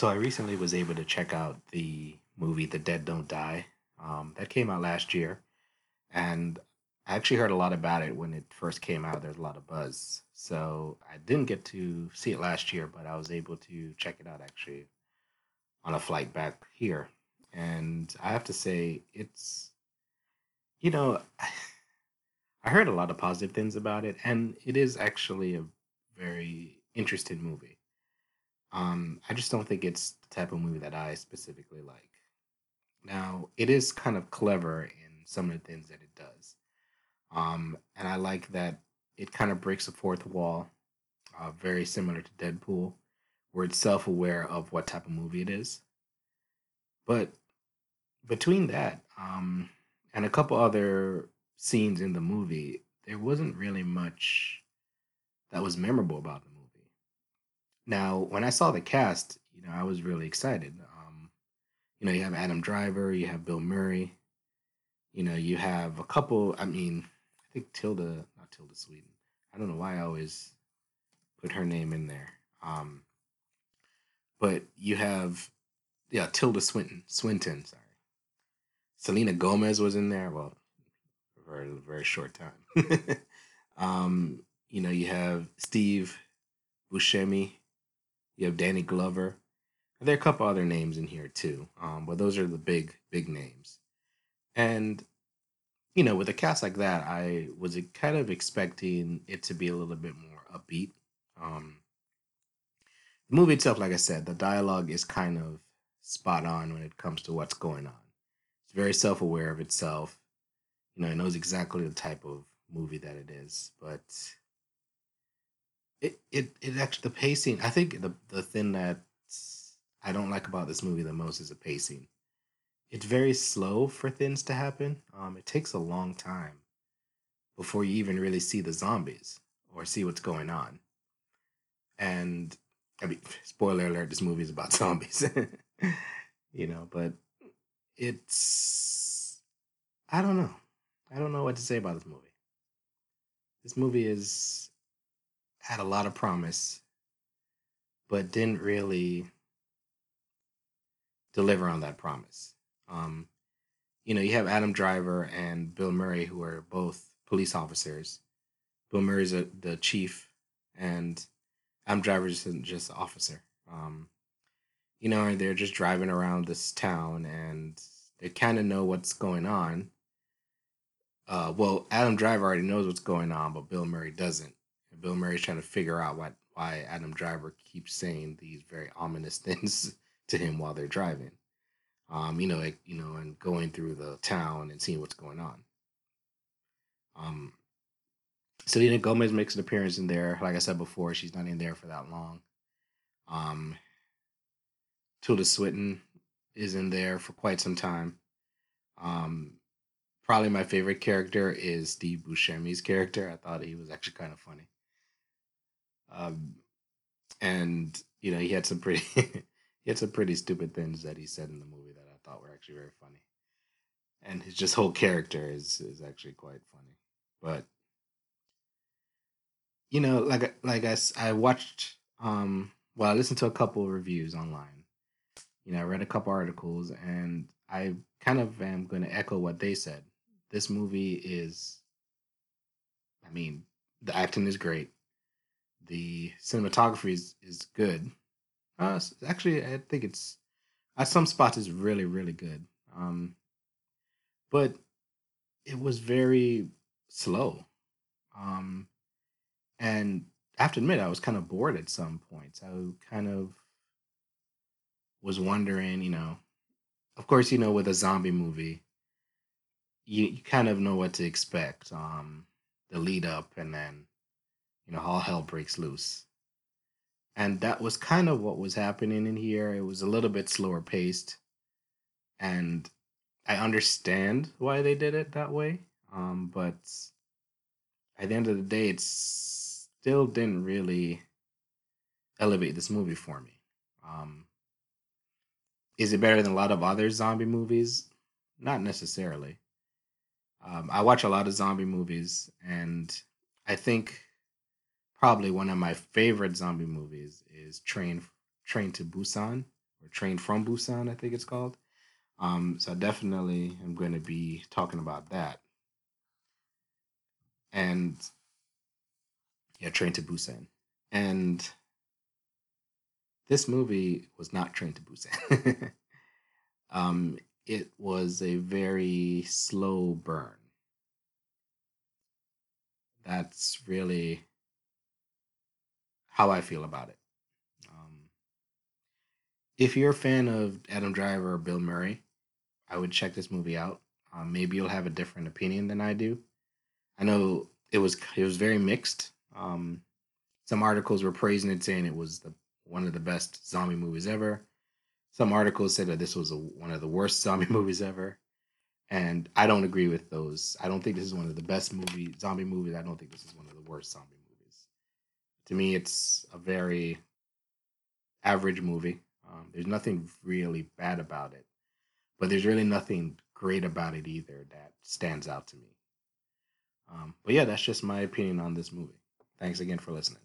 So I recently was able to check out the movie The Dead Don't Die. Um, that came out last year, and I actually heard a lot about it when it first came out. There's a lot of buzz. So I didn't get to see it last year, but I was able to check it out actually on a flight back here. And I have to say, it's, you know, I heard a lot of positive things about it, and it is actually a very interesting movie. Um, I just don't think it's the type of movie that I specifically like. Now, it is kind of clever in some of the things that it does. Um, and I like that it kind of breaks the fourth wall, uh, very similar to Deadpool, where it's self aware of what type of movie it is. But between that um, and a couple other scenes in the movie, there wasn't really much that was memorable about the. Now, when I saw the cast, you know, I was really excited. Um, you know, you have Adam Driver, you have Bill Murray, you know, you have a couple. I mean, I think Tilda, not Tilda Sweden. I don't know why I always put her name in there. Um, but you have, yeah, Tilda Swinton. Swinton, sorry. Selena Gomez was in there. Well, for a very short time. um, you know, you have Steve Buscemi, you have Danny Glover. There are a couple other names in here too, um, but those are the big, big names. And you know, with a cast like that, I was kind of expecting it to be a little bit more upbeat. Um, the movie itself, like I said, the dialogue is kind of spot on when it comes to what's going on. It's very self aware of itself. You know, it knows exactly the type of movie that it is, but it it it actually the pacing. I think the the thing that I don't like about this movie the most is the pacing. It's very slow for things to happen. Um, it takes a long time before you even really see the zombies or see what's going on. And I mean, spoiler alert: this movie is about zombies. you know, but it's I don't know. I don't know what to say about this movie. This movie is had a lot of promise, but didn't really deliver on that promise. Um, you know, you have Adam Driver and Bill Murray, who are both police officers. Bill Murray's a, the chief, and Adam Driver is just an officer. Um, you know, they're just driving around this town, and they kind of know what's going on. Uh, well, Adam Driver already knows what's going on, but Bill Murray doesn't. Bill Murray's trying to figure out what why Adam Driver keeps saying these very ominous things to him while they're driving. Um, you know, like, you know, and going through the town and seeing what's going on. Um, Selena Gomez makes an appearance in there. Like I said before, she's not in there for that long. Um, Tilda Swinton is in there for quite some time. Um, probably my favorite character is Steve Buscemi's character. I thought he was actually kind of funny. Um, and you know, he had some pretty he had some pretty stupid things that he said in the movie that I thought were actually very funny. And his just whole character is is actually quite funny. But you know, like like I, I watched um well, I listened to a couple of reviews online. You know, I read a couple articles and I kind of am going to echo what they said. This movie is I mean, the acting is great the cinematography is, is good. Uh, actually, I think it's at some spots is really really good. Um, but it was very slow. Um, and I have to admit, I was kind of bored at some points. I kind of was wondering, you know, of course, you know, with a zombie movie, you, you kind of know what to expect. Um, the lead up and then you know, all hell breaks loose. And that was kind of what was happening in here. It was a little bit slower paced. And I understand why they did it that way. Um, but at the end of the day, it still didn't really elevate this movie for me. Um, is it better than a lot of other zombie movies? Not necessarily. Um, I watch a lot of zombie movies, and I think probably one of my favorite zombie movies is Train Train to Busan or Train from Busan, I think it's called. Um, so definitely I definitely am going to be talking about that. And yeah, Train to Busan. And this movie was not Train to Busan. um, it was a very slow burn. That's really how I feel about it. Um, if you're a fan of Adam Driver or Bill Murray, I would check this movie out. Um, maybe you'll have a different opinion than I do. I know it was it was very mixed. Um, some articles were praising it, saying it was the one of the best zombie movies ever. Some articles said that this was a, one of the worst zombie movies ever, and I don't agree with those. I don't think this is one of the best movie zombie movies. I don't think this is one of the worst zombie movies. To me, it's a very average movie. Um, there's nothing really bad about it, but there's really nothing great about it either that stands out to me. Um, but yeah, that's just my opinion on this movie. Thanks again for listening.